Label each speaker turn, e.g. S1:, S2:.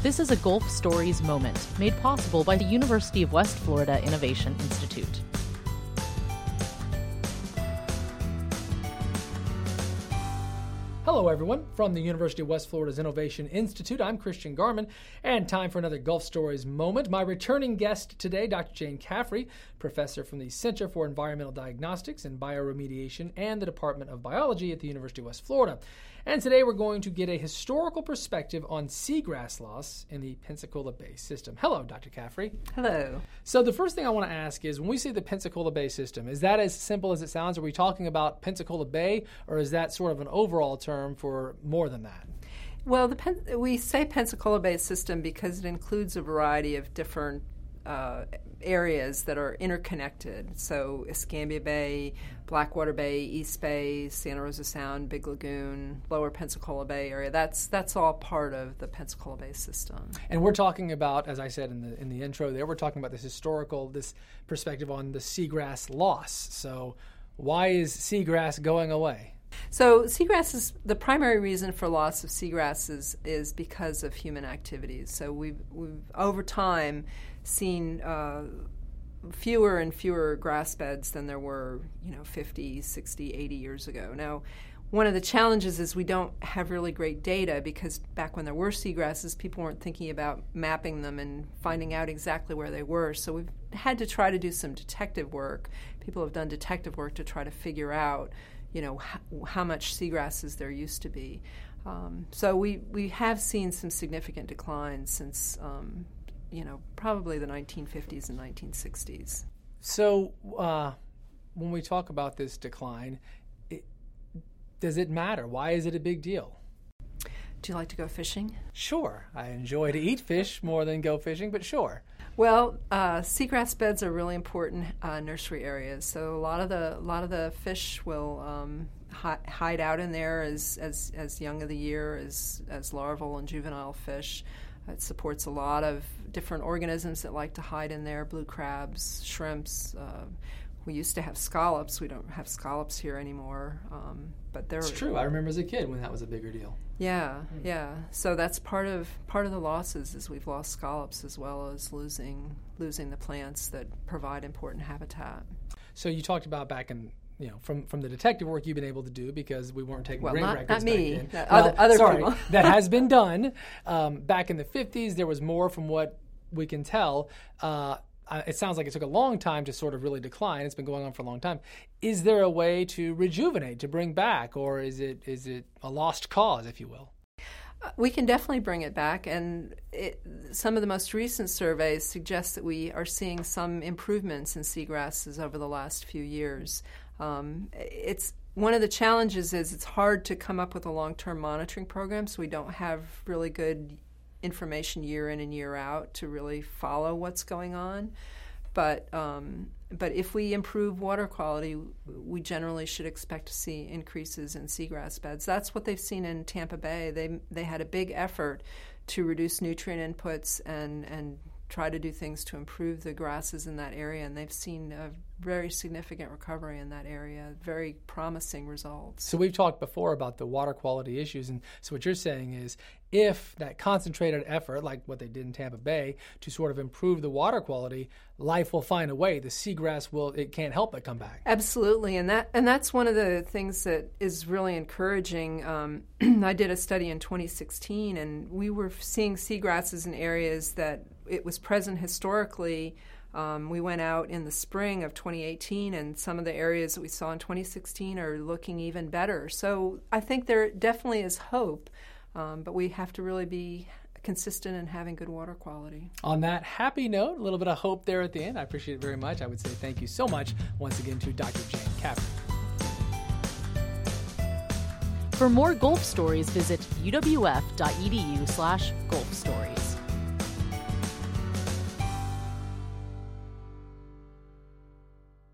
S1: This is a Gulf Stories moment made possible by the University of West Florida Innovation Institute.
S2: Hello, everyone. From the University of West Florida's Innovation Institute, I'm Christian Garman, and time for another Gulf Stories moment. My returning guest today, Dr. Jane Caffrey, professor from the Center for Environmental Diagnostics and Bioremediation and the Department of Biology at the University of West Florida. And today we're going to get a historical perspective on seagrass loss in the Pensacola Bay system. Hello, Dr. Caffrey.
S3: Hello.
S2: So, the first thing I want to ask is when we say the Pensacola Bay system, is that as simple as it sounds? Are we talking about Pensacola Bay, or is that sort of an overall term for more than that?
S3: Well, Pen- we say Pensacola Bay system because it includes a variety of different uh, areas that are interconnected. So Escambia Bay, Blackwater Bay, East Bay, Santa Rosa Sound, Big Lagoon, Lower Pensacola Bay area. That's that's all part of the Pensacola Bay system.
S2: And we're talking about, as I said in the in the intro, there we're talking about this historical, this perspective on the seagrass loss. So why is seagrass going away?
S3: So seagrass is the primary reason for loss of seagrass is, is because of human activities. So we've, we've over time seen uh, fewer and fewer grass beds than there were, you know, 50, 60, 80 years ago. Now, one of the challenges is we don't have really great data because back when there were seagrasses, people weren't thinking about mapping them and finding out exactly where they were. So we've had to try to do some detective work. People have done detective work to try to figure out, you know, how, how much seagrasses there used to be. Um, so we, we have seen some significant declines since um, you know, probably the 1950s and 1960s.
S2: So, uh, when we talk about this decline, it, does it matter? Why is it a big deal?
S3: Do you like to go fishing?
S2: Sure. I enjoy to eat fish more than go fishing, but sure.
S3: Well, uh, seagrass beds are really important uh, nursery areas. So a lot of the a lot of the fish will um, hi- hide out in there as, as as young of the year as as larval and juvenile fish. It supports a lot of different organisms that like to hide in there blue crabs, shrimps. Uh, we used to have scallops. We don't have scallops here anymore. Um, but they're.
S2: It's true. I remember as a kid when that was a bigger deal.
S3: Yeah, yeah. So that's part of part of the losses is we've lost scallops as well as losing losing the plants that provide important habitat.
S2: So you talked about back in you know, from, from the detective work you've been able to do because we weren't taking
S3: well,
S2: grain
S3: not,
S2: records
S3: not me.
S2: back then.
S3: well,
S2: other,
S3: other
S2: sorry,
S3: people.
S2: that has been done. Um, back in the 50s, there was more from what we can tell. Uh, it sounds like it took a long time to sort of really decline. It's been going on for a long time. Is there a way to rejuvenate, to bring back, or is it is it a lost cause, if you will?
S3: Uh, we can definitely bring it back, and it, some of the most recent surveys suggest that we are seeing some improvements in seagrasses over the last few years. Um, it's one of the challenges is it's hard to come up with a long-term monitoring program, so we don't have really good information year in and year out to really follow what's going on. But um, but if we improve water quality, we generally should expect to see increases in seagrass beds. That's what they've seen in Tampa Bay. They they had a big effort to reduce nutrient inputs and and try to do things to improve the grasses in that area, and they've seen a very significant recovery in that area, very promising results.
S2: So we've talked before about the water quality issues, and so what you're saying is if that concentrated effort, like what they did in Tampa Bay, to sort of improve the water quality, life will find a way. The seagrass will it can't help but come back.
S3: Absolutely, and that and that's one of the things that is really encouraging. Um, I did a study in 2016, and we were seeing seagrasses in areas that it was present historically. Um, we went out in the spring of 2018, and some of the areas that we saw in 2016 are looking even better. So I think there definitely is hope, um, but we have to really be consistent in having good water quality.
S2: On that happy note, a little bit of hope there at the end. I appreciate it very much. I would say thank you so much once again to Dr. Jane Caffrey.
S1: For more Gulf stories, visit uwf.edu slash Gulf Stories.